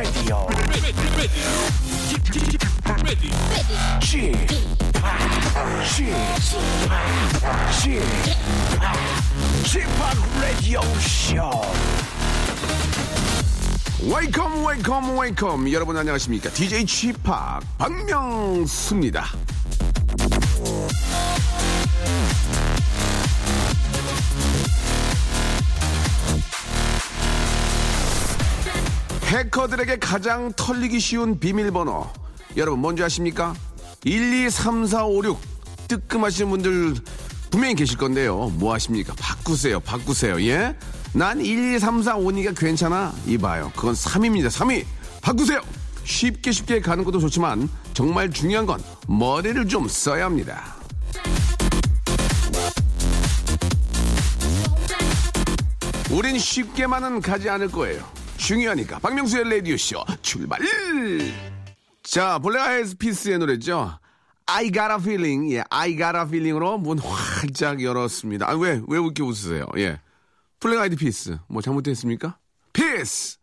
Radio. Chip, Chip, Chip, Radio Show. 웨이컴 웨이컴 웨이컴 여러분 안녕하십니까 DJ 취팍 박명수입니다 해커들에게 가장 털리기 쉬운 비밀번호 여러분 뭔지 아십니까? 1 2 3 4 5 6 뜨끔하시는 분들 분명히 계실 건데요 뭐 하십니까? 바꾸세요 바꾸세요 예? 난 1 2 3 4 5니까 괜찮아 이봐요 그건 3입니다 3위 바꾸세요 쉽게 쉽게 가는 것도 좋지만 정말 중요한 건 머리를 좀 써야 합니다 우린 쉽게만은 가지 않을 거예요. 중요하니까 박명수의 라디오쇼 출발! 자, Black Eyed Peas의 노래죠. I got a feeling. 예, I got a feeling으로 문 활짝 열었습니다. 아, 왜, 왜 이렇게 웃으세요? 예. Black Eyed Peas. 뭐 잘못됐습니까? Peas!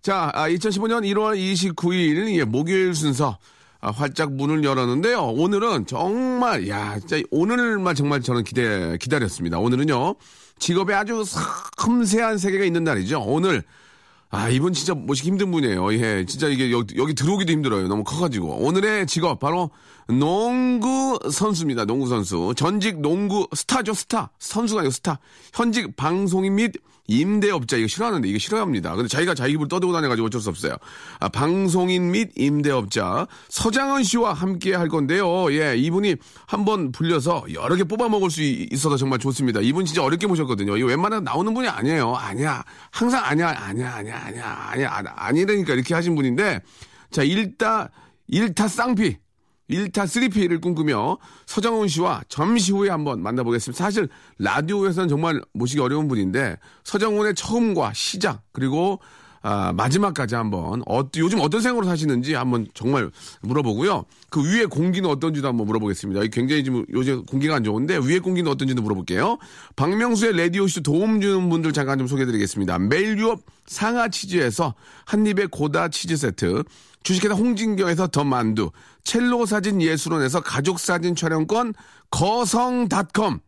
자, 아, 2015년 1월 29일, 예, 목요일 순서. 아, 활짝 문을 열었는데요. 오늘은 정말, 야, 진짜 오늘만 정말 저는 기대, 기다렸습니다. 오늘은요, 직업에 아주 섬세한 세계가 있는 날이죠. 오늘, 아, 이분 진짜 모시기 힘든 분이에요. 예, 진짜 이게 여기, 여기 들어오기도 힘들어요. 너무 커가지고. 오늘의 직업, 바로 농구 선수입니다. 농구 선수. 전직 농구 스타죠, 스타. 선수가 아니고 스타. 현직 방송인 및 임대업자 이거 싫어하는데 이거 싫어합니다. 근데 자기가 자기 입을 떠들고 다녀가지고 어쩔 수 없어요. 아, 방송인 및 임대업자 서장은 씨와 함께 할 건데요. 예, 이분이 한번 불려서 여러 개 뽑아 먹을 수 있어서 정말 좋습니다. 이분 진짜 어렵게 모셨거든요. 이거 웬만하면 나오는 분이 아니에요. 아니야. 항상 아니야, 아니야, 아니야, 아니야, 아니야, 아니야, 아니라니까 이렇게 하신 분인데 자, 일타, 일타 쌍피. 1타 3P를 꿈꾸며 서정훈 씨와 잠시 후에 한번 만나보겠습니다. 사실 라디오에서는 정말 모시기 어려운 분인데 서정훈의 처음과 시작 그리고 아, 마지막까지 한번 어, 요즘 어떤 생각으로 사시는지 한번 정말 물어보고요. 그 위에 공기는 어떤지도 한번 물어보겠습니다. 굉장히 지금 요즘 공기가 안 좋은데 위에 공기는 어떤지도 물어볼게요. 박명수의 라디오쇼 도움 주는 분들 잠깐 좀 소개해드리겠습니다. 매일유업 상하 치즈에서 한입의 고다 치즈 세트, 주식회사 홍진경에서 더 만두, 첼로 사진 예술원에서 가족 사진 촬영권, 거성닷컴,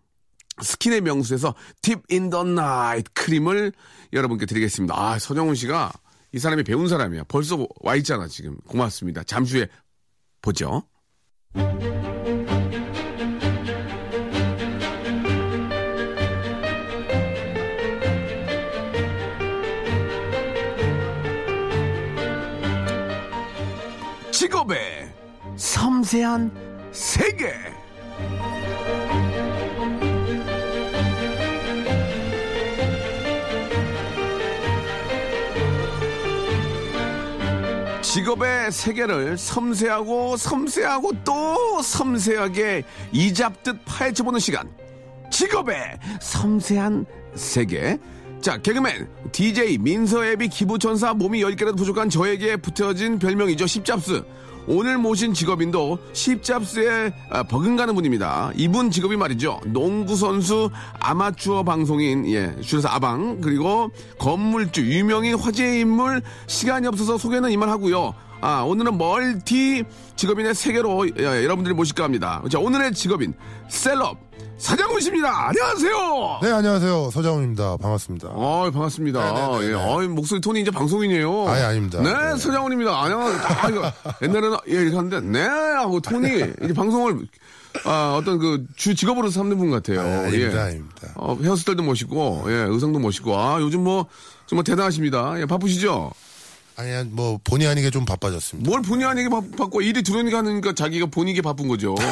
스킨의 명수에서 deep in the night 크림을 여러분께 드리겠습니다. 아, 서정훈 씨가 이 사람이 배운 사람이야. 벌써 와 있잖아, 지금. 고맙습니다. 잠시 후에 보죠. 직업의 섬세한 세계. 직업의 세계를 섬세하고 섬세하고 또 섬세하게 이잡듯 파헤쳐보는 시간. 직업의 섬세한 세계. 자, 개그맨, DJ, 민서애비, 기부천사, 몸이 10개라도 부족한 저에게 붙여진 별명이죠. 십잡스. 오늘 모신 직업인도 십잡스에 아, 버금가는 분입니다. 이분 직업이 말이죠. 농구선수, 아마추어 방송인, 예, 줄여서 아방, 그리고 건물주, 유명인 화제 인물, 시간이 없어서 소개는 이만 하고요. 아, 오늘은 멀티 직업인의 세계로 예, 여러분들이 모실까 합니다. 자, 오늘의 직업인, 셀럽. 사장훈 씨입니다. 안녕하세요. 네, 안녕하세요. 서장훈입니다. 반갑습니다. 어, 반갑습니다. 네네네. 예, 어, 목소리 톤이 이제 방송인이에요. 아예 아닙니다. 네, 네. 서장훈입니다. 안녕하세요. 아, 옛날에는 예, 이렇게 하는데, 네, 하고 톤이 이제 방송을 아, 어떤 그 주 직업으로 삼는 분 같아요. 아, 아닙니다, 아닙니다. 어, 헤어스타일도 멋있고, 예, 의상도 멋있고, 아, 요즘 뭐, 정말 대단하십니다. 예, 바쁘시죠? 아니, 뭐, 본의 아니게 좀 바빠졌습니다. 뭘 본의 아니게 바, 바빠 일이 들어오니까 하니까 자기가 본인이 바쁜 거죠.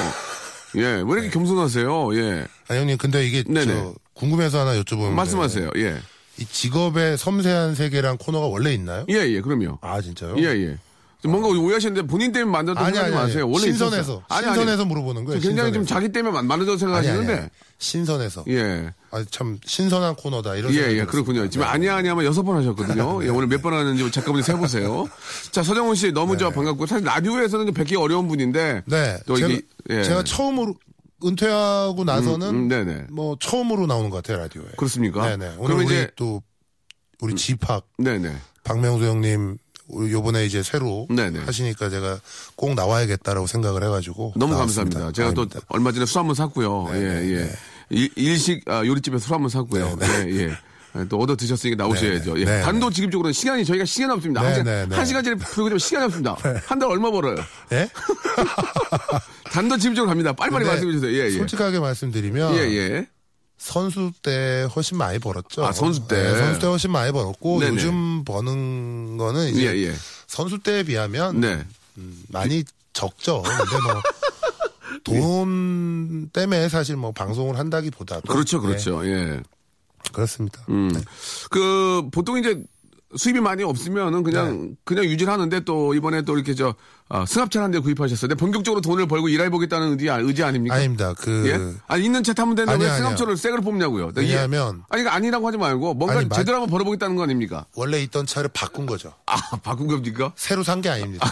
예, 왜 이렇게 겸손하세요? 예. 아, 형님, 근데 이게 네네. 저 궁금해서 하나 여쭤보면 말씀하세요. 예. 이 직업의 섬세한 세계란 코너가 원래 있나요? 예, 예, 그럼요. 아, 진짜요? 예, 예. 뭔가 오해하시는데 본인 때문에 만들었다고 아니, 아니, 생각하지 아니. 마세요. 원래 신선해서. 아니, 아니. 신선해서 물어보는 거예요. 굉장히 좀 신선해서. 자기 때문에 만- 만들었다고 아니, 생각하시는데. 아니, 아니. 신선해서. 예. 아, 참 신선한 코너다 이런 예, 생각이 예. 그렇군요. 지금 네. 아니야, 아니야 하면 여섯 번 하셨거든요. 예, 오늘 몇 번 하는지 작가분이 세 보세요. 자, 서정훈 씨 너무 저 반갑고, 사실 라디오에서는 좀 뵙기 어려운 분인데. 네. 또 제가, 이게, 예. 제가 처음으로 은퇴하고 나서는 음, 네네. 뭐 처음으로 나오는 것 같아요 라디오에. 그렇습니까? 네네. 오늘 우리 이제- 또 우리 집합 네네. 박명수 형님 요번에 이제 새로 네네. 하시니까 제가 꼭 나와야겠다라고 생각을 해가지고 너무 나왔습니다. 감사합니다. 제가 아닙니다. 또 얼마 전에 술 한번 샀고요. 네, 예, 예. 일, 일식 아, 요리집에 술한번 샀고요. 예, 예. 예, 또 얻어 드셨으니까 나오셔야죠. 네, 예. 네, 단도직입적으로는 시간이 저희가 시간이 없습니다. 네, 한, 시간, 네, 네. 한 시간 전에 프로그램 시간이 없습니다. 한 달 얼마 벌어요? 예? 단도직입적으로 갑니다. 빨리빨리 말씀해 주세요. 예, 예. 솔직하게 말씀드리면 예, 예. 선수 때 훨씬 많이 벌었죠. 아, 선수 때. 네, 선수 때 훨씬 많이 벌었고 네네. 요즘 버는 거는 이제 예, 예. 선수 때에 비하면 네. 음, 많이 적죠. 근데 뭐 돈 때문에 사실 뭐 방송을 한다기보다도 그렇죠, 네, 그렇죠. 예. 그렇습니다. 음. 그, 보통 이제 수입이 많이 없으면은 그냥, 네. 그냥 유지를 하는데 또 이번에 또 이렇게 저, 아, 승합차 한 대 구입하셨어요. 근데 본격적으로 돈을 벌고 일해 보겠다는 의지, 의지 아닙니까? 아닙니다. 그 예? 아니, 있는 차 타면 되는데 아니요, 왜 아니요. 승합차를 새걸 뽑냐고요? 왜냐하면 아니, 이거 아니라고 하지 말고 뭔가 아니, 마- 제대로 한번 벌어보겠다는 거 아닙니까? 원래 있던 차를 바꾼 거죠. 아, 바꾼 겁니까? 새로 산 게 아닙니다.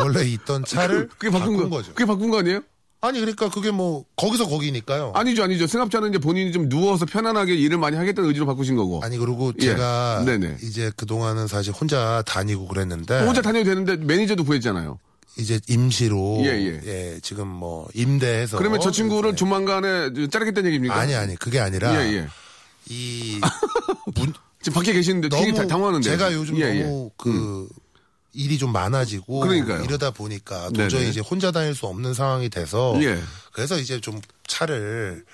원래 있던 차를 그게 바꾼, 바꾼 거, 거죠. 그게 바꾼 거 아니에요? 아니 그러니까 그게 뭐 거기서 거기니까요. 아니죠, 아니죠. 승합차는 이제 본인이 좀 누워서 편안하게 일을 많이 하겠다는 의지로 바꾸신 거고. 아니 그리고 예. 제가 네네. 이제 그 동안은 사실 혼자 다니고 그랬는데 혼자 다녀도 되는데 매니저도 구했잖아요. 이제 임시로 예, 예. 예, 지금 뭐 임대해서 그러면 저 친구를 예. 조만간에 자르겠다는 얘기입니까? 아니 아니 그게 아니라 예, 예. 이 문, 지금 밖에 계시는데 너무 다- 당황하는데. 제가 요즘 예, 예. 너무 그 일이 좀 많아지고 그러니까요. 이러다 보니까 도저히 네네. 이제 혼자 다닐 수 없는 상황이 돼서 예. 그래서 이제 좀 차를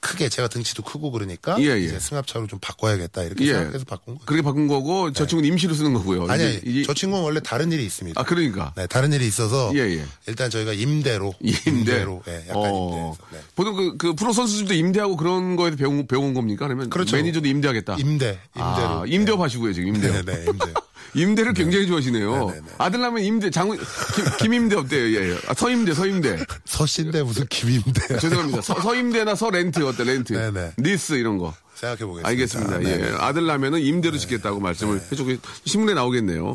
크게 제가 등치도 크고 그러니까 예, 예. 이제 승합차로 좀 바꿔야겠다 이렇게 예. 생각해서 바꾼 거예요. 그렇게 바꾼 거고 저 친구는 임시로 쓰는 거고요. 아니, 아니 저 친구는 원래 다른 일이 있습니다. 아 그러니까 네, 다른 일이 있어서 예, 예. 일단 저희가 임대로 임대. 로 예, 약간 어. 임대해서 네. 보통 그, 그 프로 선수들도 임대하고 그런 거에서 배운 배운 겁니까? 그러면 그렇죠. 매니저도 임대하겠다. 임대 임대로 아, 임대업 하시고요 지금 임대업. 네, 네, 임대. 임대를 굉장히 좋아하시네요. 네, 네, 네. 아들 나면 임대 장훈 김, 김임대 어때요? 예, 예. 아, 서임대 서임대. 서신대 무슨 김임대 죄송합니다. 서, 서임대나 서렌트 어때 렌트. 네, 네. 리스 이런 거. 생각해 보겠습니다. 알겠습니다. 네, 예. 네. 아들 나면은 임대로 짓겠다고 말씀을 해주고 신문에 나오겠네요.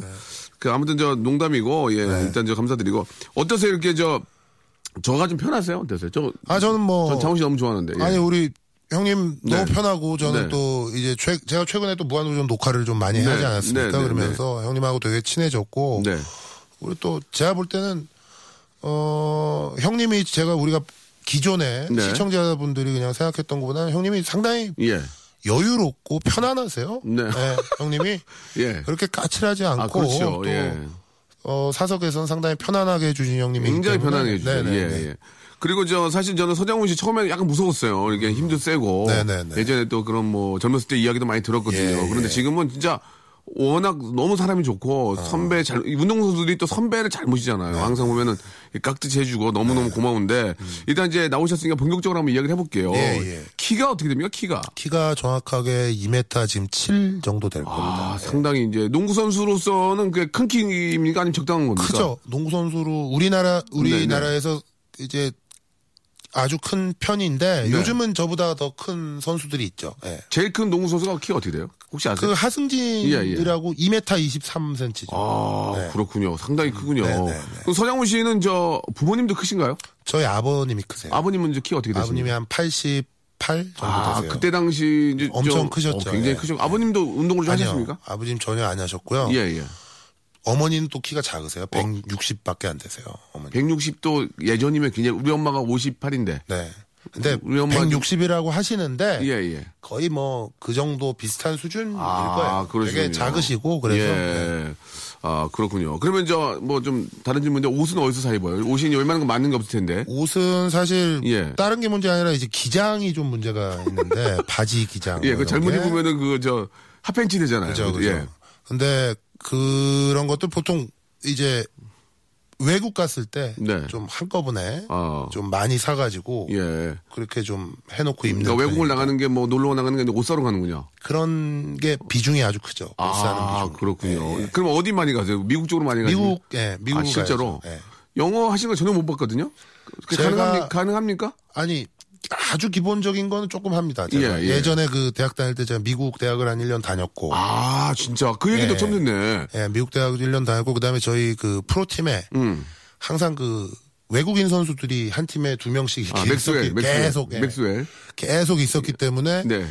그 아무튼 저 농담이고 예 네. 일단 저 감사드리고 어떠세요 이렇게 저 저가 좀 편하세요? 어떠세요? 저, 아 저는 뭐 전 장훈 씨 너무 좋아하는데. 예. 아니 우리 형님 네. 너무 편하고 저는 네. 또 이제 최, 제가 최근에 또 무한도전 녹화를 좀 많이 네. 하지 않았습니까? 네, 네, 그러면서 형님하고 되게 친해졌고 네. 우리 또 제가 볼 때는 어 형님이 제가 우리가 기존에 네. 시청자분들이 그냥 생각했던 것보다는 형님이 상당히 예. 여유롭고 편안하세요. 네. 형님이 예. 그렇게 까칠하지 않고 아 그렇죠. 또 예. 어, 사석에서는 상당히 편안하게 해주신 형님이 굉장히 편안하게 해주죠. 네네. 예, 예. 그리고 저 사실 저는 서장훈 씨 처음에 약간 무서웠어요. 이렇게 힘도 세고 네네네. 예전에 또 그런 뭐 젊었을 때 이야기도 많이 들었거든요. 예, 예. 그런데 지금은 진짜 워낙 너무 사람이 좋고 선배 잘 운동선수들이 또 선배를 잘 모시잖아요. 네. 항상 보면은 깍듯이 해주고 너무 너무 고마운데 일단 이제 나오셨으니까 본격적으로 한번 이야기를 해볼게요. 음. 예, 예. 키가 어떻게 됩니까? 키가 키가 정확하게 2m 지금 7 정도 될 겁니다. 아, 상당히 이제 농구 선수로서는 그큰 키입니까 아니면 적당한 겁니까? 크죠. 농구 선수로 우리나라 우리나라에서 이제 아주 큰 편인데 네. 요즘은 저보다 더 큰 선수들이 있죠. 예. 제일 큰 농구 선수가 키가 어떻게 돼요? 혹시 아세요? 그 하승진이라고 2m 23cm죠. 아, 네. 그렇군요. 상당히 크군요. 네, 네, 네. 그럼 서장훈 씨는 저 부모님도 크신가요? 저희 아버님이 크세요. 아버님은 이제 키가 어떻게 되십니까? 아버님이 한88 정도 아, 되세요. 그때 당시 이제 엄청 좀, 크셨죠. 어, 굉장히 예. 크셨고 아버님도 운동을 좀 아니요. 하셨습니까? 아버님 전혀 안 하셨고요. 예, 예. 어머니는 또 키가 작으세요. 160밖에 안 되세요. 어머니. 160도 예전이면 굉장히 우리 엄마가 58인데. 네. 근데 우리 엄마 좀- 160이라고 하시는데 예, 예. 거의 뭐 그 정도 비슷한 수준일 아, 거예요. 그러시군요. 되게 작으시고 그래서 예. 네. 아, 그렇군요. 그러면 저 뭐 좀 다른 질문인데 옷은 어디서 사 입어요? 옷이 얼마나 맞는 게 없을 텐데. 옷은 사실 예. 다른 게 문제 아니라 이제 기장이 좀 문제가 있는데 바지 기장. 예, 뭐그 잘못 게. 입으면은 그 저 핫팬츠 되잖아요. 그죠, 그죠. 예. 근데 그런 것도 보통 이제 외국 갔을 때좀 네. 한꺼번에 아. 좀 많이 사가지고 예. 그렇게 좀 해놓고 입는 그러니까 외국을. 나가는 게 뭐 놀러 나가는 게 옷 사러 가는군요. 그런 게 비중이 아주 크죠. 옷 사는 아, 비중. 그렇군요. 예. 그럼 어디 많이 가세요? 미국 쪽으로 많이 가세요? 미국, 예, 미국 아, 실제로? 예. 영어 하시는 거 전혀 못 봤거든요? 그 제가-? 가능합니까? 아니 아주 기본적인 거는 조금 합니다. 제가 예, 예. 예, 전에그 대학 다닐 때 제가 미국 대학을 한 1년 다녔고, 아, 진짜. 그 얘기도 예. 처음 듣네. 예, 미국 대학 1년 다녔고, 그 다음에 저희 그 프로팀에 음. 항상 그 외국인 선수들이 한 팀에 두 명씩 아, 맥스웰, 있었기- 맥스웰. 계속 예, 맥스웰. 계속 있었기 때문에 네.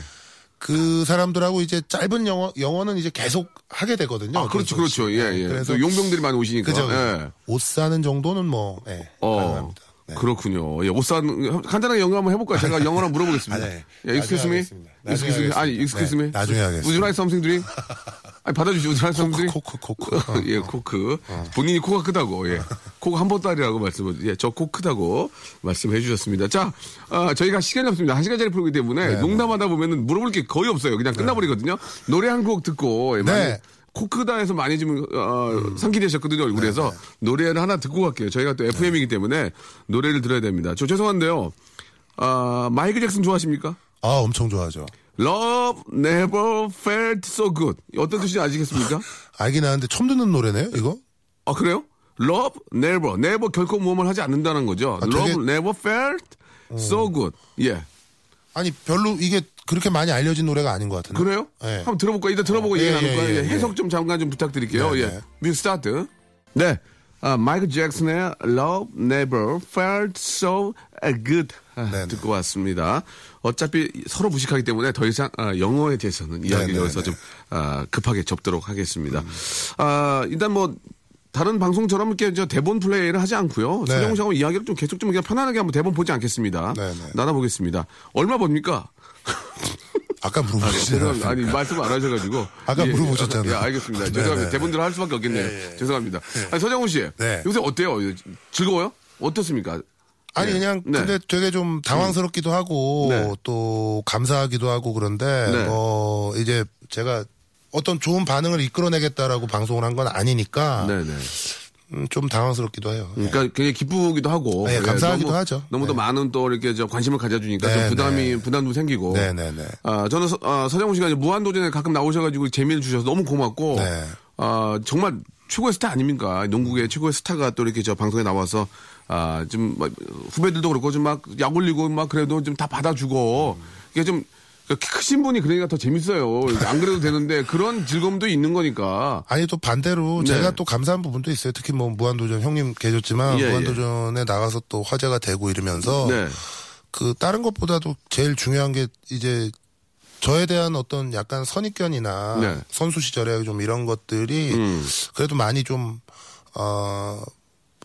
그 사람들하고 이제 짧은 영어 영어는 이제 계속 하게 되거든요. 아, 그렇죠, 그래서 그렇죠. 예, 예. 그래서 또 용병들이 많이 오시니까. 그죠. 예. 옷 사는 정도는 뭐 예, 어, 가능합니다. 네. 그렇군요. 예, 옷 사는, 간단하게 영어 한번 해볼까요? 제가 영어로 물어보겠습니다. 아, 네. 예, excuse me? excuse me? 아니, excuse 네, me? 나중에 하겠습니다. Would you like something drink? 아니, 받아주시죠. Would you like something? Coke Coke. 어. 예, Coke. 본인이 코가 크다고, 예. 코가 한 보따리라고 말씀을, 예, 저 코 크다고 말씀해 주셨습니다. 자, 아, 저희가 시간이 없습니다. 한 시간짜리 프로그램이기 때문에 네, 농담하다 보면은 물어볼 게 거의 없어요. 그냥 끝나버리거든요. 노래 한 곡 듣고, 예, 많이 네. 코 크다해서 많이 좀, 어, 상기되셨거든요, 얼굴에서. 노래를 하나 듣고 갈게요. 저희가 또 FM이기 때문에 노래를 들어야 됩니다. 저 죄송한데요. 아, 마이클 잭슨 좋아하십니까? 아 엄청 좋아하죠. Love never felt so good. 어떤 뜻인지 아시겠습니까? 알긴 하는데 처음 듣는 노래네요, 이거? 아, 그래요? Love never, never 결코 모험을 하지 않는다는 거죠. 아, 되게- Love never felt so good. 예. 아니 별로 이게 그렇게 많이 알려진 노래가 아닌 것 같은데. 그래요? 네. 한번 들어볼까요? 이따 들어보고 어, 얘기 예, 나눌까요? 예, 예, 예, 해석 좀 잠깐 좀 부탁드릴게요. 네, 예. 네. 뮤 스타트. 네. 아, 마이클 잭슨의 Love Never Felt So Good 아, 네, 네. 듣고 왔습니다. 어차피 서로 무식하기 때문에 더 이상 아, 영어에 대해서는 이야기를 네, 여기서 네. 좀 아, 급하게 접도록 하겠습니다. 아, 일단 뭐 다른 방송처럼 이렇게 저 대본 플레이를 하지 않고요. 네. 서정우 씨하고 이야기를 좀 계속 좀 그냥 편안하게 한번 대본 보지 않겠습니다. 네, 네. 나눠보겠습니다. 얼마 법니까? 아까 물어보시잖아요. 죄송합니다. 아니 말씀 안 하셔가지고 아까 예, 물어보셨잖아요. 예, 알겠습니다. 네, 죄송합니다. 네. 대본대로 할 수밖에 없겠네요. 죄송합니다. 아니, 서정훈 씨, 네. 요새 어때요? 즐거워요? 어떻습니까? 아니 예. 그냥 네. 근데 되게 좀 당황스럽기도 하고 네. 또 감사하기도 하고 그런데 네. 뭐 이제 제가 어떤 좋은 반응을 이끌어내겠다라고 방송을 한 건 아니니까 네네. 음, 좀 당황스럽기도 해요. 그러니까 굉장히 기쁘기도 하고 네, 예, 감사하기도 너무, 하죠. 너무 더 네. 많은 또 이렇게 저 관심을 가져주니까 네, 좀 부담이 네. 부담도 생기고. 네네네. 아 저는 서, 아, 서정훈 씨가 이제 무한도전에 가끔 나오셔가지고 재미를 주셔서 너무 고맙고. 네. 아 정말 최고의 스타 아닙니까? 농구계 최고의 스타가 또 이렇게 저 방송에 나와서 아좀 후배들도 그렇고 좀 막 약 올리고 막 그래도 좀 다 받아주고 이게 좀 크신 분이 그러니까 더 재밌어요. 안 그래도 되는데 그런 즐거움도 있는 거니까. 아니 또 반대로 네. 제가 또 감사한 부분도 있어요. 특히 뭐 무한도전 형님 계셨지만 예, 예. 무한도전에 나가서 또 화제가 되고 이러면서 네. 그 다른 것보다도 제일 중요한 게 이제 저에 대한 어떤 약간 선입견이나 네. 선수 시절에 좀 이런 것들이 음. 그래도 많이 좀 어,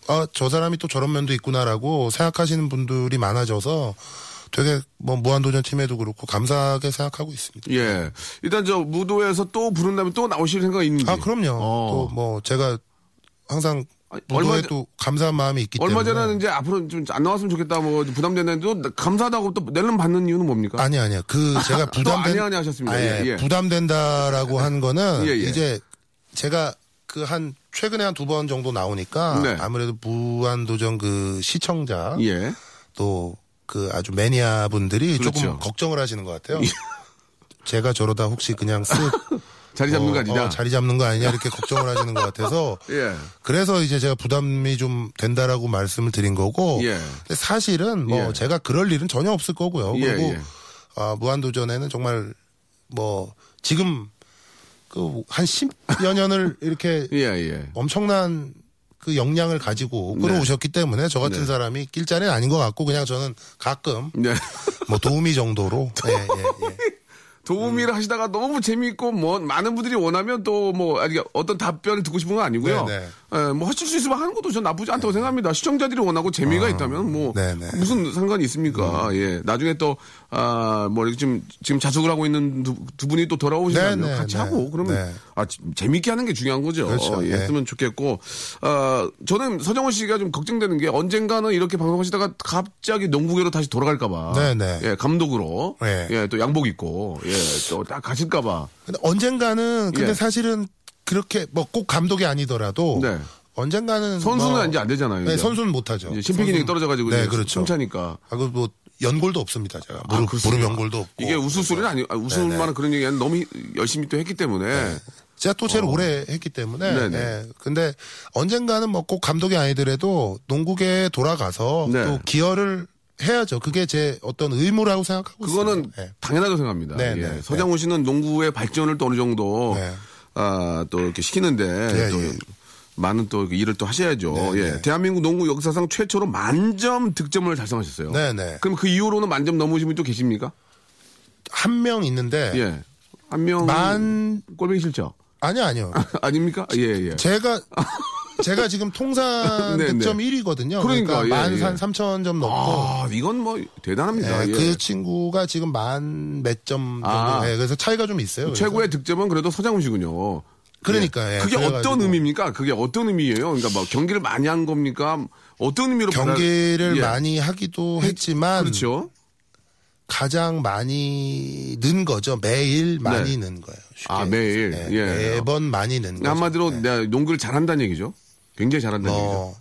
아, 저 사람이 또 저런 면도 있구나라고 생각하시는 분들이 많아져서 되게 뭐 무한도전 팀에도 그렇고 감사하게 생각하고 있습니다. 예. 일단 저 무도에서 또 부른다면 또 나오실 생각 있는지. 아, 그럼요. 어. 또뭐 제가 항상 얼마 또 감사한 마음이 있기 얼마 때문에 전에는 이제 앞으로 좀 안 나왔으면 좋겠다 뭐 부담되는데 또 감사하다고 또 낼름 받는 이유는 뭡니까? 아니 아니요. 그 제가 또 부담된 아니, 아니 하셨습니다. 아니, 예, 예. 부담된다라고 한 거는 예, 예. 이제 제가 그 한 최근에 한 두 번 정도 나오니까 네. 아무래도 무한도전 그 시청자 예. 또 그 아주 매니아 분들이 그렇죠. 조금 걱정을 하시는 것 같아요. 제가 저러다 혹시 그냥 쓱 자리 잡는 어, 거 아니냐? 어, 자리 잡는 거 아니냐 이렇게 걱정을 하시는 것 같아서 예. 그래서 이제 제가 부담이 좀 된다라고 말씀을 드린 거고 예. 사실은 뭐 예. 제가 그럴 일은 전혀 없을 거고요. 예, 그리고 예. 아, 무한도전에는 정말 뭐 지금 그한 10여 년을 이렇게 예, 예. 엄청난 그 역량을 가지고 네. 끌어오셨기 때문에 저 같은 네. 사람이 낄 자리는 아닌 것 같고 그냥 저는 가끔 네. 뭐 도우미 정도로 예, 예, 예. 도우미를 하시다가 너무 재미있고 뭐 많은 분들이 원하면 또뭐 어떤 답변을 듣고 싶은 건 아니고요. 네, 네. 예, 뭐 하실 수 있으면 하는 것도 전 나쁘지 않다고 생각합니다. 시청자들이 원하고 재미가 있다면 뭐 네, 네. 무슨 상관이 있습니까? 예. 나중에 또 아, 뭐 이렇게 지금 지금 자숙을 하고 있는 두, 두 분이 또 돌아오시면 네, 네, 같이 네. 하고 그러면 네. 아, 지- 재밌게 하는 게 중요한 거죠. 그렇죠. 예, 네. 했으면 좋겠고 어, 저는 서정원 씨가 좀 걱정되는 게 언젠가는 이렇게 방송하시다가 갑자기 농구계로 다시 돌아갈까 봐. 네, 네. 예, 감독으로. 네. 예, 또 양복 입고 예, 또 딱 가실까 봐. 근데 언젠가는 근데 예. 사실은 그렇게 뭐 꼭 감독이 아니더라도 네. 언젠가는 선수는 뭐- 이제 안 되잖아요. 네. 선수는 못 하죠. 이제 심폐 기능이 선수는- 떨어져가지고 네, 그렇죠. 숨차니까. 아, 그뭐 연골도 없습니다, 제가. 아, 무릎, 그렇습니까? 무릎 연골도 없고. 이게 웃을 소리는 아니, 아, 웃을 네네. 만한 그런 얘기 아니라 너무 열심히 또 했기 때문에. 제가 또 제일 오래 했기 때문에. 어. 네네. 예. 근데 언젠가는 뭐 꼭 감독이 아니더라도 농구계에 돌아가서 네. 또 기여를 해야죠. 그게 제 어떤 의무라고 생각하고 그거는 있습니다. 예. 당연하다고 생각합니다. 네, 예. 네, 서장훈 씨는 농구의 발전을 또 어느 정도 네. 아, 또 이렇게 시키는데 예, 또 예. 많은 또 일을 또 하셔야죠. 네, 예. 네. 대한민국 농구 역사상 최초로 만점 득점을 달성하셨어요. 네, 네. 그럼 그 이후로는 만점 넘으신 분이 또 계십니까? 한 명 있는데 예. 한 명. 만 꼴보기 싫죠? 아니요 아니요. 아닙니까? 예, 예. 제가 제가 지금 통산 네, 득점 네. 1위거든요. 그러니까, 그러니까 예, 만 예. 3천 점 넘고 아, 이건 뭐 대단합니다. 예, 예. 그 친구가 지금 만 몇 점 정도 아. 예, 그래서 차이가 좀 있어요. 그래서. 최고의 득점은 그래도 서장훈 씨군요. 그러니까, 예, 그게 그래가지고. 어떤 의미입니까? 그게 어떤 의미예요? 그러니까 뭐 경기를 많이 한 겁니까? 어떤 의미로 경기를 받아- 예. 많이 하기도 했지만 그렇죠. 가장 많이 는 거죠. 매일 많이 는 거예요. 아, 매일. 예, 예. 매번 많이 는 거죠. 한마디로 네. 내가 농구를 잘한다는 얘기죠. 굉장히 잘한다는 얘기죠. 뭐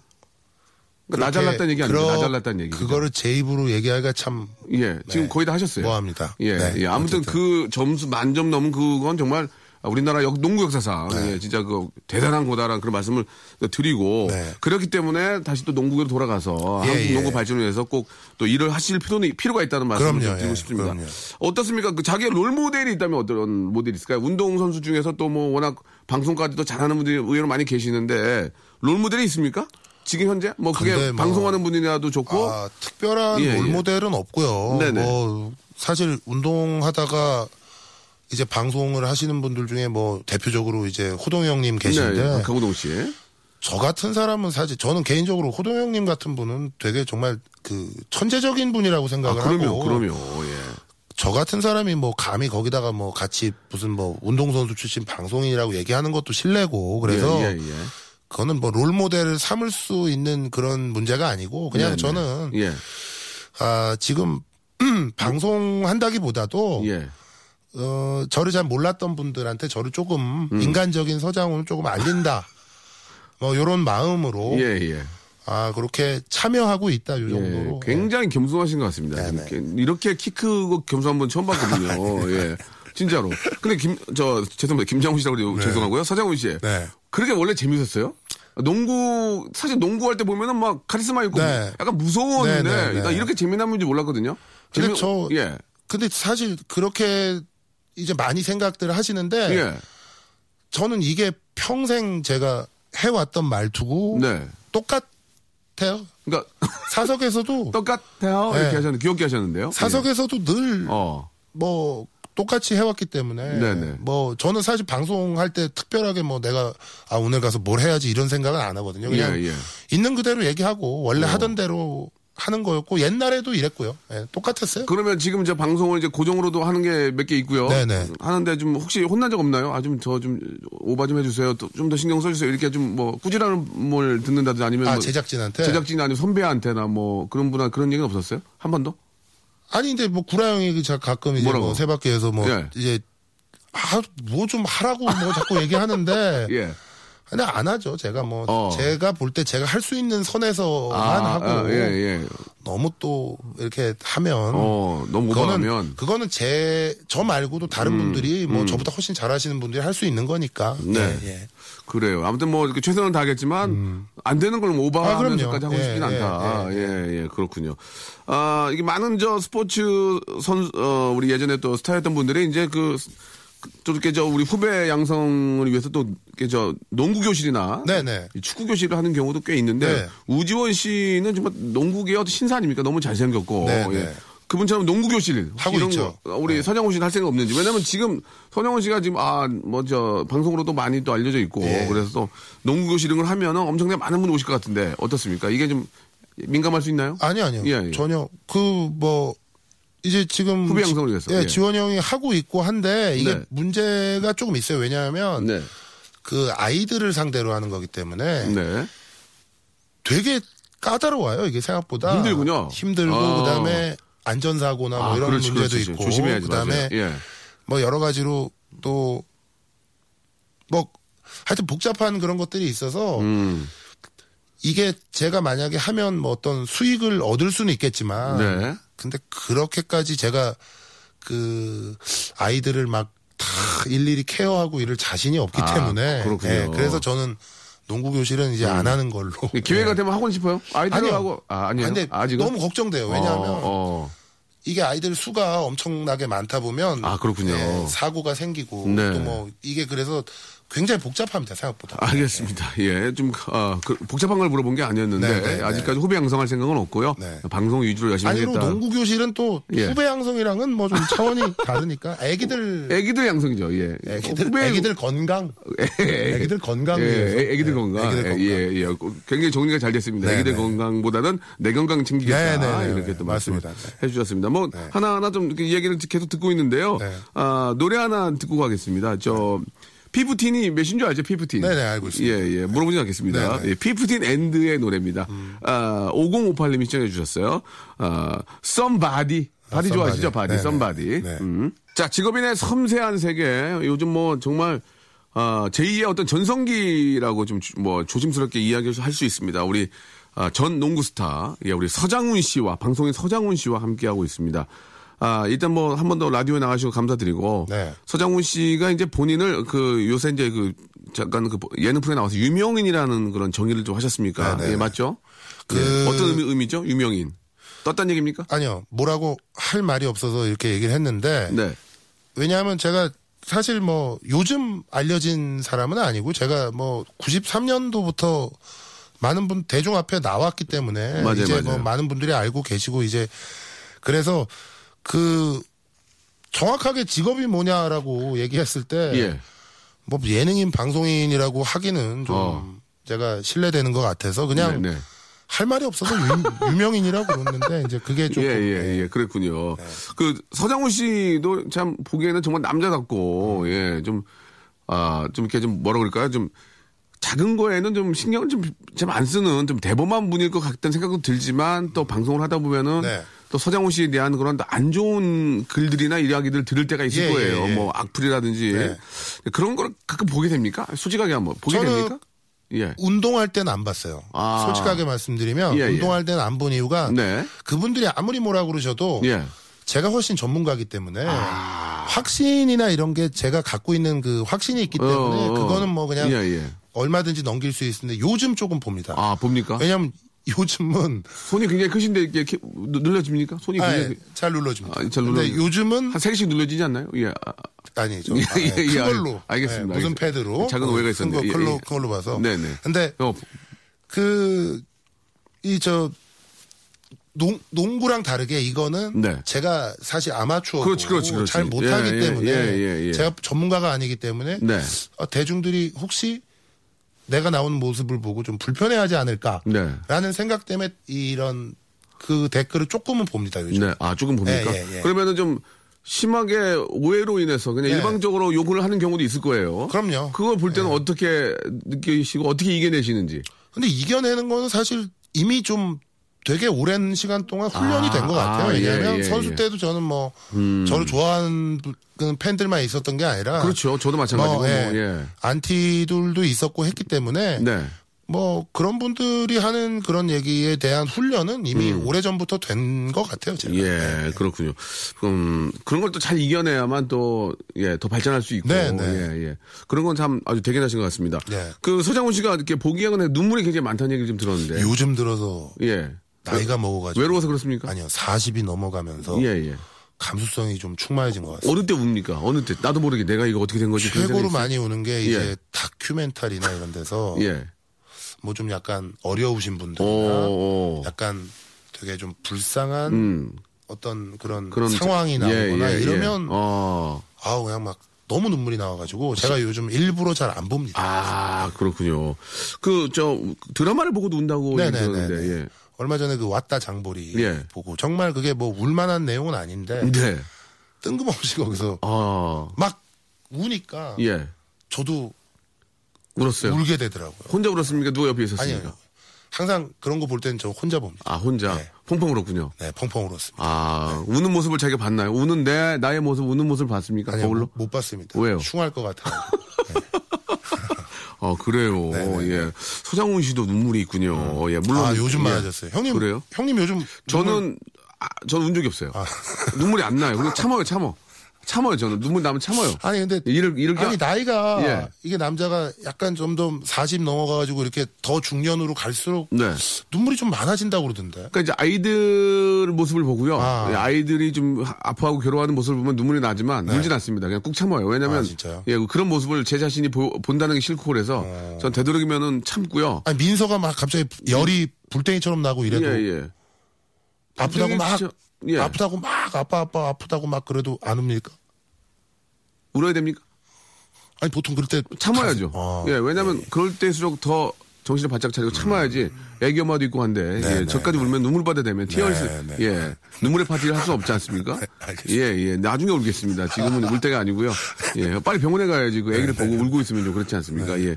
그러니까 나 잘났다는 얘기 그러- 나 잘났다는 얘기죠. 그거를 제 입으로 얘기하기가 참 예, 지금 네. 거의 다 하셨어요. 뭐합니다. 예, 네, 예. 아무튼 어쨌든. 그 점수 만점 넘은 그건 정말 우리나라 역, 농구 역사상 네. 예, 진짜 그 대단한 거다라는 그런 말씀을 드리고 네. 그렇기 때문에 다시 또 농구로 돌아가서 예, 한국 예. 농구 발전을 위해서 꼭 또 일을 하실 필요는 필요가 있다는 말씀을 그럼요, 좀 드리고 예, 싶습니다. 그럼요. 어떻습니까? 그 자기의 롤 모델이 있다면 어떤 모델이 있을까요? 운동 선수 중에서 또 뭐 워낙 방송까지도 잘하는 분들이 의외로 많이 계시는데 롤 모델이 있습니까? 지금 현재 뭐 그게 뭐- 방송하는 분이라도 좋고 아, 특별한 예, 예. 롤모델은 없고요. 네네. 뭐 사실 운동하다가 이제 방송을 하시는 분들 중에 뭐 대표적으로 이제 호동 형님 계신데 네, 강호동 씨. 저 같은 사람은 사실 저는 개인적으로 호동 형님 같은 분은 되게 정말 그 천재적인 분이라고 아, 생각을 그럼요, 하고 그럼요. 예. 저 같은 사람이 뭐 감히 거기다가 뭐 같이 무슨 뭐 운동선수 출신 방송인이라고 얘기하는 것도 실례고 그래서 예, 예, 예. 그거는 뭐 롤 모델을 삼을 수 있는 그런 문제가 아니고 그냥 네, 네. 저는 예, 아 지금 방송한다기보다도 예. 어 저를 잘 몰랐던 분들한테 저를 조금 음. 인간적인 서장훈을 조금 알린다 뭐 요런 마음으로 예, 예. 아 그렇게 참여하고 있다 요 예, 정도로 굉장히 겸손하신 것 같습니다. 네네. 이렇게, 이렇게 키 크고 겸손한 분 처음 봤거든요. 예. 진짜로. 근데 김, 저, 죄송합니다. 김장훈 씨라고 그래도 죄송하고요. 서장훈 씨. 네. 그렇게 원래 재밌었어요? 농구, 사실 농구할 때 보면은 막 카리스마 있고 네. 약간 무서웠는데 네, 네, 네. 나 이렇게 재미난 분인지 몰랐거든요. 근데 재미- 저- 예. 근데 사실 그렇게 이제 많이 생각들을 하시는데 예. 저는 이게 평생 제가 해왔던 말투고 네. 똑같아요. 그러니까 사석에서도 똑같아요. 이렇게 네. 하셨는데 귀엽게 하셨는데요. 사석에서도 늘 예. 어. 뭐 똑같이 해왔기 때문에 네네. 뭐 저는 사실 방송할 때 특별하게 뭐 내가 아 오늘 가서 뭘 해야지 이런 생각은 안 하거든요. 그냥 예, 예. 있는 그대로 얘기하고 원래 하던 대로 하는 거였고 옛날에도 이랬고요. 예, 똑같았어요. 그러면 지금 저 방송을 이제 고정으로도 하는 게 몇 개 있고요. 네네. 하는데 좀 혹시 혼난 적 없나요? 아, 좀 저좀 오바 좀 해주세요. 좀 더 신경 써주세요. 이렇게 좀 뭐 꾸지람을 뭘 듣는다든지 아니면 아 뭐 제작진한테 제작진 아니면 선배한테나 뭐 그런 분한 그런 얘기는 없었어요? 한 번도? 아니 근데 뭐 구라 형이 그 자- 가끔 이제 뭐라고? 뭐 세바퀴에서 뭐 예. 이제 아 뭐 좀 하라고 뭐 자꾸 얘기하는데 예. 근데 안 하죠. 제가 뭐 어. 제가 볼 때 제가 할 수 있는 선에서만 아, 하고 아, 예, 예. 너무 또 이렇게 하면 어, 너무 그거는. 음, 그거는 제 저 말고도 다른 분들이 뭐 저보다 훨씬 잘하시는 분들이 할 수 있는 거니까. 네. 예, 예. 그래요. 아무튼 뭐 이렇게 최선을 다하겠지만 안 되는 걸 아, 오버하면서까지 그럼요. 하고 예, 싶진 예, 않다. 예, 예, 그렇군요. 아, 이게 많은 저 스포츠 선, 어, 우리 예전에 또 스타였던 분들이 이제 그, 그, 또 이렇게 저 우리 후배 양성을 위해서 또 이렇게 저 농구 교실이나 네네. 이 축구 교실을 하는 경우도 꽤 있는데 네. 우지원 씨는 정말 농구계 어떤 신사 아닙니까? 너무 잘생겼고. 네, 예. 네. 그분처럼 농구 교실 하고 이런 있죠. 거 우리 선영훈 씨는 할 생각 없는지 왜냐면 지금 선영훈 씨가 지금 아 뭐 저 방송으로도 많이 또 알려져 있고 예. 그래서 또 농구 교실 이런 걸 하면은 엄청나게 많은 분이 오실 것 같은데 어떻습니까? 이게 좀 민감할 수 있나요? 아니 아니요. 예, 예. 전혀 그 뭐 이제 지금 후배 지- 양성을 위해서. 예, 예. 지원 형이 하고 있고 한데 이게 네. 문제가 조금 있어요. 왜냐하면 네, 그 아이들을 상대로 하는 거기 때문에 네, 되게 까다로워요. 이게 생각보다 힘들군요. 힘들고 아. 그다음에 안전사고나 뭐 아, 이런 그렇지, 문제도 그렇지. 있고 조심해야지, 그다음에. 예. 뭐 여러 가지로 또 뭐 하여튼 복잡한 그런 것들이 있어서 음, 이게 제가 만약에 하면 뭐 어떤 수익을 얻을 수는 있겠지만 네. 근데 그렇게까지 제가 그 아이들을 막 다 일일이 케어하고 이럴 자신이 없기 아, 때문에 그렇군요. 음. 예, 그래서 저는 농구 교실은 이제 안 하는 걸로 기회가 예. 되면 하고 싶어요? 아니요. 아이들하고 아, 아니에요. 근데 아직은 너무 걱정돼요. 왜냐하면 어, 어. 이게 아이들 수가 엄청나게 많다 보면 아, 그렇군요. 예, 사고가 생기고 네. 또뭐 이게 그래서 굉장히 복잡합니다 생각보다. 알겠습니다. 예, 좀 아, 그 복잡한 걸 물어본 게 아니었는데 네, 네, 네. 아직까지 후배 양성할 생각은 없고요. 네. 방송 위주로 열심히 아니, 그리고 하겠다. 농구 교실은 또 예. 후배 양성이랑은 뭐 좀 차원이 다르니까 애기들 애기들 양성이죠. 예. 애기들 후배- 애기들 건강 애- 애기들 건강 예. 애- 예, 건강. 애기들 건강. 예, 예. 굉장히 정리가 잘 됐습니다. 네, 애기들 네. 건강보다는 내 건강 챙기겠다. 네, 네, 네, 이렇게 네. 또 말씀을 맞습니다. 해 주셨습니다. 뭐 하나 하나 좀 이렇게 이야기를 계속 듣고 있는데요. 네. 아, 노래 하나 듣고 가겠습니다. 저 fifteen이 몇인 줄 알죠? fifteen. 네, 네, 알고 있습니다. 예, 예. 물어보진 않겠습니다. 네, 네. 예, Fifteen And의 노래입니다. 아, 5058님이 시청해 주셨어요. 아, Somebody. body 아, 좋아하시죠? body. 네. 음. 자, 직업인의 섬세한 세계. 요즘 뭐 정말 아, 제2의 어떤 전성기라고 좀 뭐 조심스럽게 이야기할 수 있습니다. 우리 아, 전 농구 스타, 예, 우리 서장훈 씨와 방송인 서장훈 씨와 함께하고 있습니다. 아, 일단 뭐 한 번 더 라디오에 나가시고 감사드리고 네. 서장훈 씨가 이제 본인을 그 요새 이제 그 잠깐 그 예능 프로에 나와서 유명인이라는 그런 정의를 좀 하셨습니까? 네, 네. 예, 맞죠? 그- 예, 어떤 의미, 의미 죠? 유명인. 떴단 얘기입니까? 아니요 뭐라고 할 말이 없어서 이렇게 얘기를 했는데 네. 왜냐하면 제가 사실 뭐 요즘 알려진 사람은 아니고 제가 뭐 93년도부터 많은 분 대중 앞에 나왔기 때문에 맞아요, 이제 맞아요. 뭐 많은 분들이 알고 계시고 이제 그래서 그 정확하게 직업이 뭐냐라고 얘기했을 때 예. 뭐 예능인 방송인이라고 하기는 좀 어. 제가 신뢰되는 것 같아서 그냥 네, 네. 할 말이 없어서 유, 명인이라고 그러는데 이제 그게 조금 예, 예, 예, 그랬군요. 네. 그, 서장훈 씨도 참 보기에는 정말 남자답고, 예, 좀, 아, 좀 이렇게 좀 뭐라 그럴까요? 좀, 작은 거에는 좀 신경을 좀, 좀 안 쓰는 좀 대범한 분일 것 같다는 생각도 들지만 또 방송을 하다 보면은 네. 또 서장훈 씨에 대한 그런 안 좋은 글들이나 이야기들 들을 때가 있을 예, 거예요. 예, 예. 뭐 악플이라든지. 네. 그런 걸 가끔 보게 됩니까? 솔직하게 한번 보게 됩니까? 예. 운동할 때는 안 봤어요. 아. 솔직하게 말씀드리면 예, 예. 운동할 때는 안 본 이유가 네. 그분들이 아무리 뭐라 그러셔도 예. 제가 훨씬 전문가기 때문에 아. 확신이나 이런 게 제가 갖고 있는 그 확신이 있기 때문에 어, 어. 그거는 뭐 그냥 예, 예. 얼마든지 넘길 수 있는데 요즘 조금 봅니다. 아, 봅니까? 왜냐면 요즘은 손이 굉장히 크신데 누- 눌러집니까? 손이 아, 굉장히 예, 잘 눌러줍니다. 아, 잘 근데 눌러요. 요즘은 한 세 개씩 눌러지지 않나요? 예. 아, 아니죠. 예, 아, 예, 예, 큰 예, 걸로. 알겠습니다, 예, 무슨. 패드로. 작은 어, 오해가 큰 있었는데. 거, 예, 큰로, 예. 큰 걸로 봐서. 네네. 근데 어, 그, 이, 저, 농, 농구랑 다르게 이거는 네. 제가 사실 아마추어고 그렇지, 그렇지, 그렇지. 잘 못하기 예, 예, 때문에 예, 예, 예. 제가 전문가가 아니기 때문에 네. 어, 대중들이 혹시 내가 나오는 모습을 보고 좀 불편해하지 않을까라는 네. 생각 때문에 이런 그 댓글을 조금은 봅니다 요즘. 네. 아, 조금 봅니까? 예, 예, 예. 그러면은 좀 심하게 오해로 인해서 그냥 예. 일방적으로 욕을 하는 경우도 있을 거예요. 그럼요. 그걸 볼 때는 어떻게 느끼시고 어떻게 이겨내시는지. 근데 이겨내는 거는 사실 이미 좀 되게 오랜 시간 동안 훈련이 아, 된것 같아요. 아, 예, 왜냐하면 예, 선수 예. 때도 저는 뭐 저를 좋아하는 팬들만 있었던 게 아니라 그렇죠. 저도 마찬가지고. 뭐, 예. 뭐, 예. 안티들도 있었고 했기 때문에 네. 뭐 그런 분들이 하는 그런 얘기에 대한 훈련은 이미 음. 오래 전부터 된 것 같아요. 제가. 예, 그렇군요. 음, 그런 걸 또 잘 이겨내야만 또, 예, 더 발전할 수 있고. 네, 네. 예, 예. 그런 건 참 아주 대견하신 것 같습니다. 네. 그 서장훈 씨가 이렇게 보기에는 눈물이 굉장히 많다는 얘기를 좀 들었는데. 요즘 들어서 예. 나이가 먹어가지고 외로워서 그렇습니까? 아니요 40이 넘어가면서 예, 예. 감수성이 좀 충만해진 것 같습니다. 어느 때 웁니까? 어느 때? 나도 모르게 내가 이거 어떻게 된 거지? 최고로 많이 우는 게 이제 예. 다큐멘터리나 이런 데서. 예. 뭐좀 약간 어려우신 분들이나 오, 오. 약간 되게 좀 불쌍한 음. 어떤 그런, 그런 상황이 자- 예, 나오거나 예, 예. 이러면 어. 아우 그냥 막 너무 눈물이 나와가지고 제가 요즘 일부러 잘 안 봅니다. 아, 그렇군요. 그, 저, 드라마를 보고도 운다고 네네네. 예. 얼마 전에 그 왔다 장보리 예. 보고 정말 그게 뭐 울만한 내용은 아닌데 네. 뜬금없이 거기서 아, 막 우니까 예. 저도 울었어요. 울게 되더라고요. 혼자 울었습니까? 누가 옆에 있었습니까? 아니요. 항상 그런 거 볼 때는 저 혼자 봅니다. 아, 혼자? 네. 펑펑 울었군요. 네, 펑펑 울었습니다. 아, 우는 모습을 자기가 봤나요? 우는 내, 나의 모습, 우는 모습을 봤습니까? 아니요, 거울로? 못, 못 봤습니다. 왜요? 흉할 것 같아요. 아, 그래요. 네네네. 예. 서장훈 씨도 눈물이 있군요. 예, 물론. 아, 요즘 예. 많아졌어요. 형님, 그래요? 형님 요즘 저는, 아, 저는 운 적이 없어요. 눈물이 안 나요. 그냥 참아요, 참어. 참아 요, 저는. 눈물 나면 참아요. 아니 근데 이를, 이렇게. 아니 나이가 예. 이게 남자가 약간 좀더40 넘어가가지고 이렇게 더 중년으로 갈수록 네. 눈물이 좀 많아진다고 그러던데. 그러니까 이제 아이들 모습을 보고요. 아. 예, 아이들이 좀 아파하고 괴로워하는 모습을 보면 눈물이 나지만 울진 않습니다. 그냥 꾹 참아요. 왜냐면 네. 아? 예, 그런 모습을 제 자신이 보- 본다는 게 싫고 그래서 어. 전 되도록이면은 참고요. 아니 민서가 막 갑자기 열이 불땡이처럼 나고 이래도 예, 예. 아프다고 막 예. 아프다고 막 아빠 아빠 아프다고 막 그래도 안 웁니까? 울어야 됩니까? 아니 보통 그럴 때 참아야죠. 아, 예, 왜냐면 그럴 때일수록 더 정신을 바짝 차리고 참아야지 애기 엄마도 있고 한데 예, 네, 저까지 울면 눈물 바다 되면 티얼스 네. 예 눈물의 파티를 할 수 없지 않습니까? 알겠습니다. 예, 예. 나중에 울겠습니다. 지금은 울 때가 아니고요. 예, 빨리 병원에 가야지 그 애기를 보고 울고 있으면 좀 그렇지 않습니까? 예.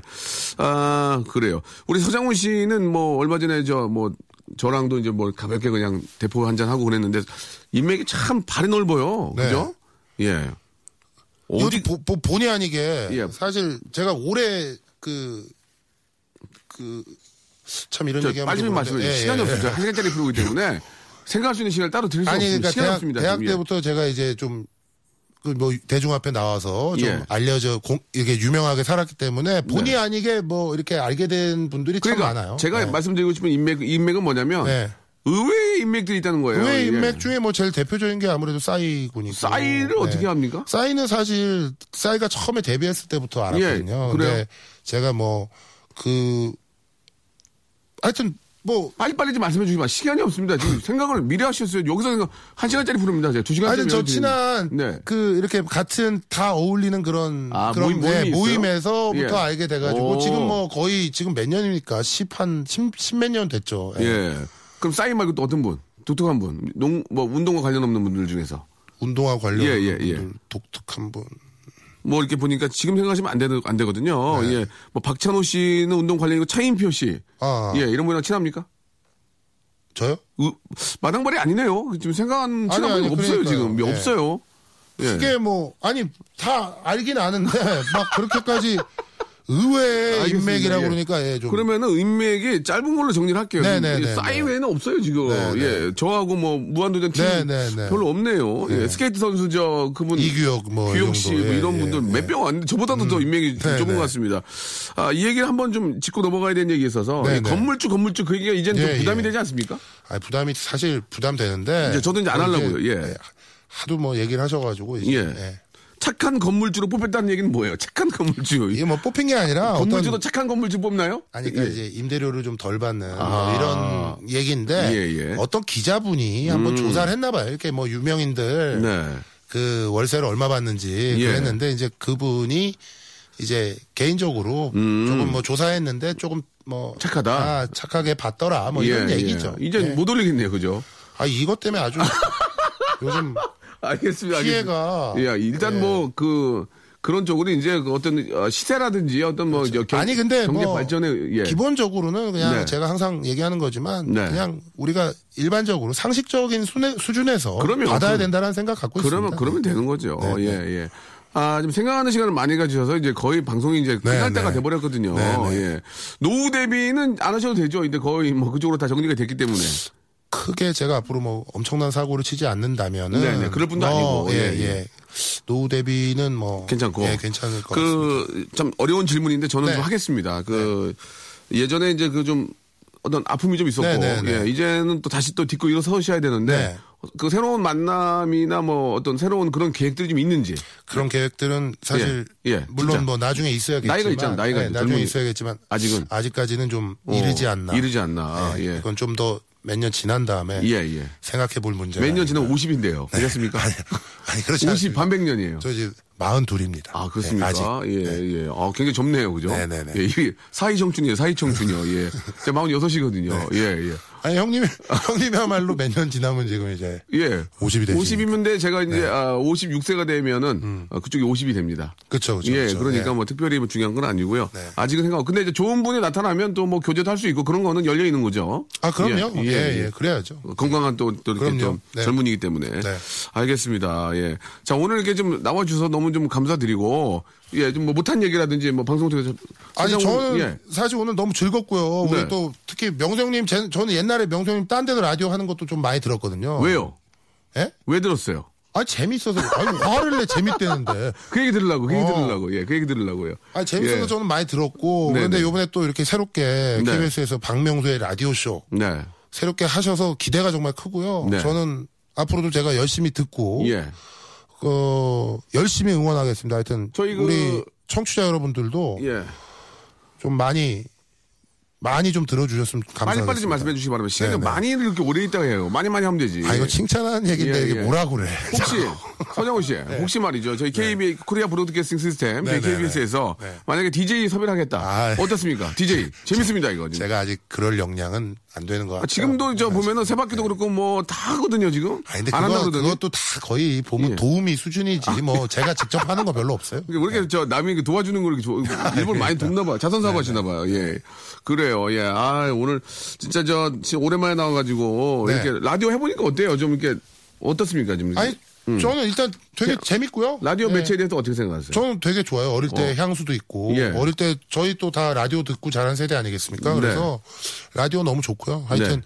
아, 그래요. 우리 서장훈 씨는 뭐 얼마 전에 저뭐 저랑도 이제 뭐 가볍게 그냥 대포 한 잔 하고 그랬는데 인맥이 참 발이 넓어요. 네. 그죠? 예. 어디 보, 보- 본의 아니게 예. 사실 제가 올해 그 그 참 이런 저 얘기하면 빨리 좀 주세요. 예, 시간이 예, 없습니다. 예. 한 시간짜리 프로기 때문에 생각할 수 있는 시간을 따로 드릴 수 아니 없습니다. 그러니까 시간 대학, 없습니다. 대학. 예. 때부터 제가 이제 좀 그 뭐 대중 앞에 나와서 좀 예. 알려져 공, 이게 유명하게 살았기 때문에 본의 아니게 뭐 이렇게 알게 된 분들이 참 그러니까 많아요. 제가 네. 말씀드리고 싶은 인맥, 인맥은 뭐냐면 네. 의외의 인맥들이 있다는 거예요. 왜 예. 인맥 중에 뭐 제일 대표적인 게 아무래도 싸이군이고. 싸이를 네. 어떻게 합니까? 싸이는 사실 싸이가 처음에 데뷔했을 때부터 알았거든요. 예, 그래요? 제가 뭐 그 하여튼 뭐 빨리빨리 좀 말씀해 마. 시간이 없습니다. 지금 생각을 미리 하셨어요. 여기서 생각 한 시간짜리 부릅니다. 제가 두 시간짜리. 하여튼 저 친한 네. 그 이렇게 같은 다 어울리는 그런 아, 그런 모임- 네? 모임에서부터 예. 알게 돼가지고 오. 지금 뭐 거의 지금 몇 년입니까? 10한 10몇 년 됐죠. 예. 예. 그럼 싸이 말고 또 어떤 분? 독특한 분. 농, 뭐, 운동과 관련 없는 분들 중에서. 운동화 관련 예, 예, 예. 분들 독특한 분. 뭐 이렇게 보니까 지금 생각하시면 안, 되, 안 되거든요. 네. 예. 뭐 박찬호 씨는 운동 관련이고 차인표 씨. 아 예, 이런 분이랑 친합니까? 저요? 으, 마당발이 아니네요. 지금 생각하는 친한 분이 없어요, 그러니까요. 지금. 예. 없어요. 예. 그게 뭐 아니 다 알긴 아는데 막 그렇게까지 의외의 알겠습니다. 인맥이라고 예. 그러니까 예, 좀 그러면은 인맥이 짧은 걸로 정리를 할게요. 네, 지금 네, 예, 네, 싸이 네. 외에는 없어요, 지금. 네, 네. 예. 저하고 뭐, 무한도전 팀 네, 네, 네. 별로 없네요. 예. 스케이트 선수 저, 그분. 이규혁 뭐 규혁 이 씨, 정도. 뭐 예, 이런 예, 분들 예. 몇명 왔는데 저보다도 더 인맥이 네, 좁은 네. 것 같습니다. 아, 이 얘기를 한번 좀 짚고 넘어가야 되는 얘기 있어서 네, 이 네. 건물주, 건물주 그 얘기가 이제는 좀 예, 부담이 예. 되지 않습니까? 아니 부담이 사실 부담되는데 이제 저도 이제 안 하려고요. 예. 하도 뭐 얘기를 하셔가지고 이제 예. 예. 착한 건물주로 뽑혔다는 얘기는 뭐예요? 착한 건물주. 이게 뭐 뽑힌 게 아니라 건물주도 어떤 착한 건물주 뽑나요? 아니 그러니까 예. 이제 임대료를 좀 덜 받는 뭐 아. 이런 얘기인데 예, 예. 어떤 기자분이 한번 조사를 했나 봐요. 이렇게 뭐 유명인들 네. 그 월세를 얼마 받는지 예. 그랬는데 이제 그분이 이제 개인적으로 조금 뭐 조사했는데 조금 뭐 음. 착하다. 아, 착하게 받더라 뭐 이런 예, 얘기죠. 예. 이제 예. 못 올리겠네요, 그죠? 아 이것 때문에 아주 요즘 알겠습니다. 피해가. 예, 일단 예. 뭐 그 그런 쪽으로 이제 그 어떤 어, 시세라든지 어떤 뭐저 경, 그렇죠. 아니 근데 경제 뭐 발전에 예. 기본적으로는 그냥 네. 제가 항상 얘기하는 거지만 네. 그냥 우리가 일반적으로 상식적인 수내, 수준에서 그럼요. 받아야 된다는 생각 갖고 그러면 있습니다. 그러면 되는 거죠. 네, 예, 예. 아, 좀 생각하는 시간을 많이 가지셔서 이제 거의 방송이 이제 끝날 네, 때가 네. 돼버렸거든요. 네, 네. 예. 노후 대비는 안 하셔도 되죠. 근데 거의 뭐 그쪽으로 다 정리가 됐기 때문에. 크게 제가 앞으로 뭐 엄청난 사고를 치지 않는다면은 네, 네. 그럴 분도 뭐, 아니고. 예, 예, 예. 예. 노후 대비는 뭐 괜찮고. 예, 괜찮을 것 같습니다. 그, 참 어려운 질문인데 저는 네. 좀 하겠습니다. 그, 예전에 이제 그 좀 어떤 아픔이 좀 있었고, 네, 네, 네. 예, 이제는 또 다시 또 딛고 일어서셔야 되는데, 네. 그 새로운 만남이나 뭐 어떤 새로운 그런 계획들이 좀 있는지. 그런 계획들은 사실 예, 예, 물론 진짜. 뭐 나중에 있어야겠지만 나이가 있잖아, 나이가 예, 있죠. 나중에. 있어야겠지만 아직은. 아직까지는 좀 어, 이르지 않나. 이르지 않나. 예, 예. 이건 좀 더 몇 년 지난 다음에 예, 예. 생각해 볼 문제. 몇 년 지나면 50인데요. 그렇습니까? 아니, 아니 그렇지 50 않습니다. 반백년이에요. 저 이제 마흔 둘입니다. 아, 그렇습니까? 아직. 예, 예. 아, 굉장히 젊네요. 그죠? 네, 네, 네. 예, 이게 사이 청춘이에요, 사이 청춘이요. 예. 제가 46이거든요. 네. 예, 예. 아니 형님이 형님이야말로 몇 년 지나면 지금 이제 예. 50이 되시니까. 50이면 제가 이제 네. 아, 56세가 되면은 어, 그쪽이 50이 됩니다. 그쵸. 예, 그쵸. 그러니까 예. 뭐 특별히 뭐 중요한 건 아니고요. 네. 아직은 생각. 근데 이제 좋은 분이 나타나면 또 뭐 교제도 할 수 있고 그런 거는 열려 있는 거죠. 아 그럼요. 예, 예, 그래야죠. 건강한 또, 또 이렇게. 좀 네. 젊은이기 때문에. 네. 알겠습니다. 예. 자, 오늘 이렇게 좀 나와 주셔서 너무 좀 감사드리고, 예, 좀 뭐 못한 얘기라든지 뭐 방송 통해서. 아니 저는 예. 사실 오늘 너무 즐겁고요. 네. 우리 또 특히 명성님 제- 저는 옛날에 명성님 딴 데서 라디오 하는 것도 좀 많이 들었거든요. 왜요? 예? 왜 들었어요? 아 재밌어서 아니 화를 내 재밌대는데. 그 얘기 들으려고, 그 얘기 어. 들으려고, 예, 그 얘기 들으려고요. 아 재밌어서 예. 저는 많이 들었고 네네. 그런데 요번에 또 이렇게 새롭게 네. KBS에서 박명수의 라디오 쇼 네. 새롭게 하셔서 기대가 정말 크고요. 네. 저는 앞으로도 제가 열심히 듣고 예. 어, 열심히 응원하겠습니다. 하여튼 저희 그- 우리 청취자 여러분들도 예. 좀 많이 많이 좀 들어주셨으면 감사하겠습니다. 빨리 빨리 좀 말씀해 주시기 바랍니다. 시간이 네네. 많이 이렇게 오래 있다가 해요. 많이 많이 하면 되지. 아 이거 칭찬하는 얘기인데 예, 이게 예. 뭐라 그래? 혹시 서정호 씨, 혹시 말이죠. 저희 KB 코리아 브로드캐스팅 시스템 네, 네, KBS에서 네. 만약에 DJ 섭외를 하겠다. 아. 어떻습니까? DJ 재밌습니다 이거. 지금. 제가 아직 그럴 역량은 안 되는 것 같아요. 아, 지금도 저 보면은 세바퀴도 그렇고 뭐 다 하거든요 지금. 아 근데 안 한다 그거, 그러더니. 그것도 다 거의 보면 예. 도우미 수준이지 뭐 제가 직접 하는 거 별로 없어요. 왜 이렇게 저 남이 도와주는 걸 이렇게 일본 많이 돕나 봐. 자선 사고 하시나 봐요. 예. 그래요. 예. 아, 오늘 진짜 저 오랜만에 나와 가지고 네. 이렇게 라디오 해 보니까 어때요? 좀 이렇게 어떻습니까, 지금? 아니 저는 일단 되게 음. 자, 재밌고요. 라디오 네. 매체에 대해서 어떻게 생각하세요? 저는 되게 좋아요. 어릴 때 향수도 있고 예. 어릴 때 저희 또 다 라디오 듣고 자란 세대 아니겠습니까? 네. 그래서 라디오 너무 좋고요. 하여튼 네.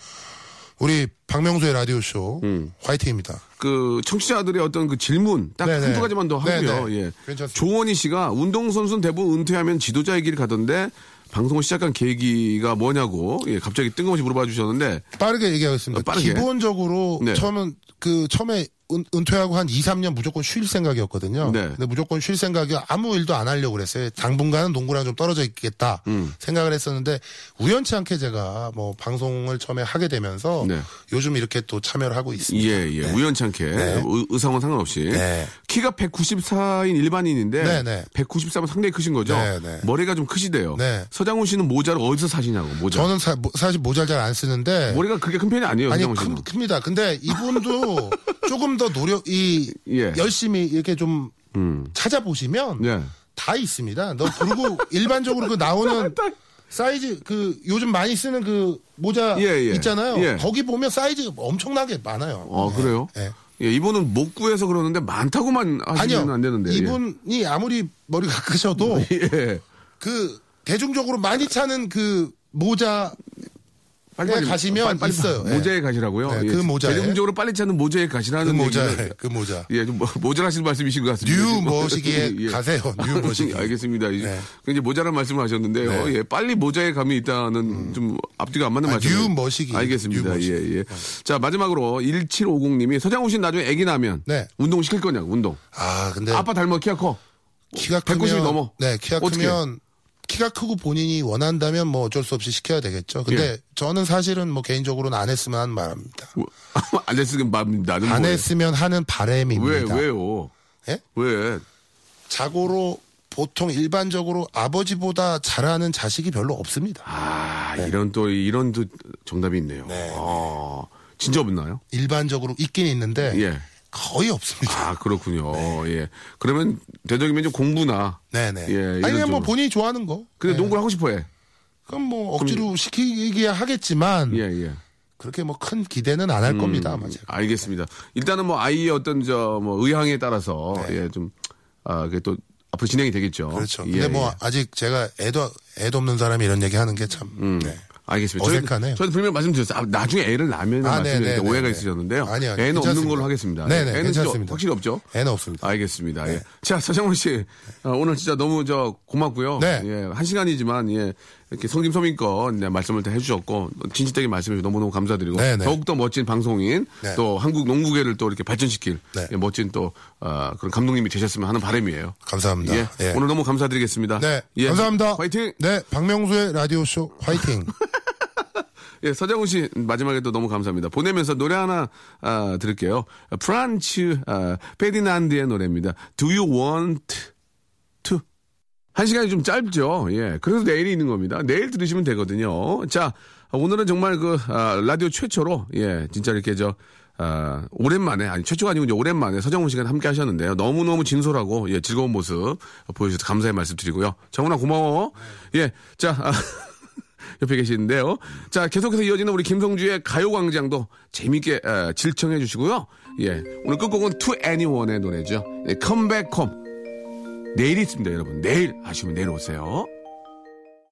우리 박명수의 라디오 쇼 음. 화이팅입니다. 그 청취자들의 어떤 그 질문 딱 네네. 한두 가지만 더 하고요. 네네. 예. 괜찮습니다. 조원희 씨가 운동 선수는 대부분 은퇴하면 지도자의 길을 가던데 방송을 시작한 계기가 뭐냐고 예, 갑자기 뜬금없이 물어봐 주셨는데 빠르게 얘기하겠습니다. 어, 빠르게. 기본적으로 네. 처음은 그 처음에 은, 은퇴하고 한 2, 3년 무조건 쉴 생각이었거든요. 네. 근데 무조건 쉴 생각이 아무 일도 안 하려고 그랬어요. 당분간은 농구랑 좀 떨어져 있겠다 음. 생각을 했었는데 우연치 않게 제가 뭐 방송을 처음에 하게 되면서 네. 요즘 이렇게 또 참여를 하고 있습니다. 예, 예. 네. 우연찮게 네. 의, 의상은 상관없이 네. 키가 194인 일반인인데 네, 네. 194면 상당히 크신 거죠. 네, 네. 머리가 좀 크시대요. 네. 서장훈 씨는 모자를 어디서 사시냐고 모자. 저는 사, 실 모자를 잘 안 쓰는데 머리가 그렇게 큰 편이 아니에요. 아니. 큽, 큽니다. 근데 이분도 조금 더 노력 이 예. 열심히 이렇게 좀 음. 찾아보시면 네. 다 있습니다. 너 그리고 일반적으로 그 나오는 사이즈 그 요즘 많이 쓰는 그 모자 예, 예. 있잖아요. 예. 거기 보면 사이즈 엄청나게 많아요. 어, 네. 그래요? 네. 예, 이분은 못 구해서 그러는데 많다고만 하시면 아니요. 안 되는데. 예. 이분이 아무리 머리가 크셔도 예. 그 대중적으로 많이 차는 그 모자 빨리 네, 가시면 있어요. 예. 모자에 가시라고요. 네, 예. 그 모자에. 대중적으로 빨리 찾는 모자에 가시라는 그 모자 그 모자 예, 좀 모- 모자라신 말씀이신 것 같습니다. New 지금. 머시기에 예. 가세요. New 머시기. 알겠습니다. 이제 네. 굉장히 모자란 말씀을 하셨는데요. 네. 음. 예, 빨리 모자에 감이 있다는 좀 앞뒤가 안 맞는 아, 말씀. New 머시기. 알겠습니다. New. 예, 예. 자, 마지막으로 1750님이 서장훈 씨 나중에 애기 나면 네. 운동 시킬 거냐고, 운동. 아 근데 아빠 닮아 키가 커. 키가 190이 크면 넘어. 네, 키가 어떻게? 크면 키가 크고 본인이 원한다면 뭐 어쩔 수 없이 시켜야 되겠죠. 근데 예. 저는 사실은 뭐 개인적으로는 안 했으면 하는 말입니다. 안 했으면 맘, 나는 안 뭐예요? 했으면 하는 바람입니다. 왜, 왜요? 예? 왜? 자고로 보통 일반적으로 아버지보다 잘하는 자식이 별로 없습니다. 아, 이런 또, 이런 또 정답이 있네요. 네, 아, 진짜 없나요? 일반적으로 있긴 있는데 예. 거의 없습니다. 아, 그렇군요. 예. 그러면 대적이면 좀 공부나. 네네. 예, 이런 아니면 뭐. 본인이 좋아하는 거. 근데 네. 농구를 하고 싶어 해. 그럼 뭐 억지로 시키기야 하겠지만 예, 예. 그렇게 뭐 큰 기대는 안할 음. 겁니다. 아마 제가. 알겠습니다. 일단은 뭐 아이의 어떤 저 뭐 의향에 따라서 예, 좀, 아, 그게 또 앞으로 진행이 되겠죠. 네. 그렇죠. 예, 근데 뭐 예. 아직 제가 애도 애도 없는 사람이 이런 얘기 하는 게 참. 네. 알겠습니다. 어색하네요. 저희 분명히 말씀드렸어요. 아, 나중에 애를 낳으면 아, 말씀드렸는데 네네네네. 오해가 있으셨는데요. 아니요, 아니요. 애는 없는 괜찮습니다. 걸로 하겠습니다. 네네, 애는 괜찮습니다. 저 확실히 없죠? 애는 없습니다. 알겠습니다. 네. 예. 자, 서정훈 씨, 어, 오늘 진짜 너무 저 고맙고요. 네. 예, 한 시간이지만 예, 이렇게 성김서민껏 네, 말씀을 다 해주셨고 진실되게 말씀해 주셔서 너무너무 감사드리고 네, 네. 더욱더 멋진 방송인 네. 또 한국 농구계를 또 이렇게 발전시킬 네. 예, 멋진 또 어, 그런 감독님이 되셨으면 하는 바람이에요. 감사합니다. 예. 예. 오늘 너무 감사드리겠습니다. 네. 예. 감사합니다. 화이팅! 네. 박명수의 라디오 쇼 화이팅. 예, 서장훈 씨 마지막에 또 너무 감사합니다. 보내면서 노래 하나 아, 들을게요. 프란츠 아, 페디난드의 노래입니다. Do you want to? 한 시간이 좀 짧죠. 예, 그래서 내일이 있는 겁니다. 내일 들으시면 되거든요. 자, 오늘은 정말 그 아, 라디오 최초로 예, 진짜 이렇게 저 아, 오랜만에 아니 최초가 아니고 이제 오랜만에 서정훈 씨가 함께 하셨는데요. 너무 너무 진솔하고 예, 즐거운 모습 보여주셔서 감사의 말씀드리고요. 정훈아 고마워. 예, 자. 아, 옆에 계시는데요. 자, 계속해서 이어지는 우리 김성주의 가요광장도 재밌게 에, 질청해 주시고요. 예. 오늘 끝곡은 To Anyone의 노래죠. 예, Come. 내일 있습니다, 여러분. 내일 아시면 내일 오세요.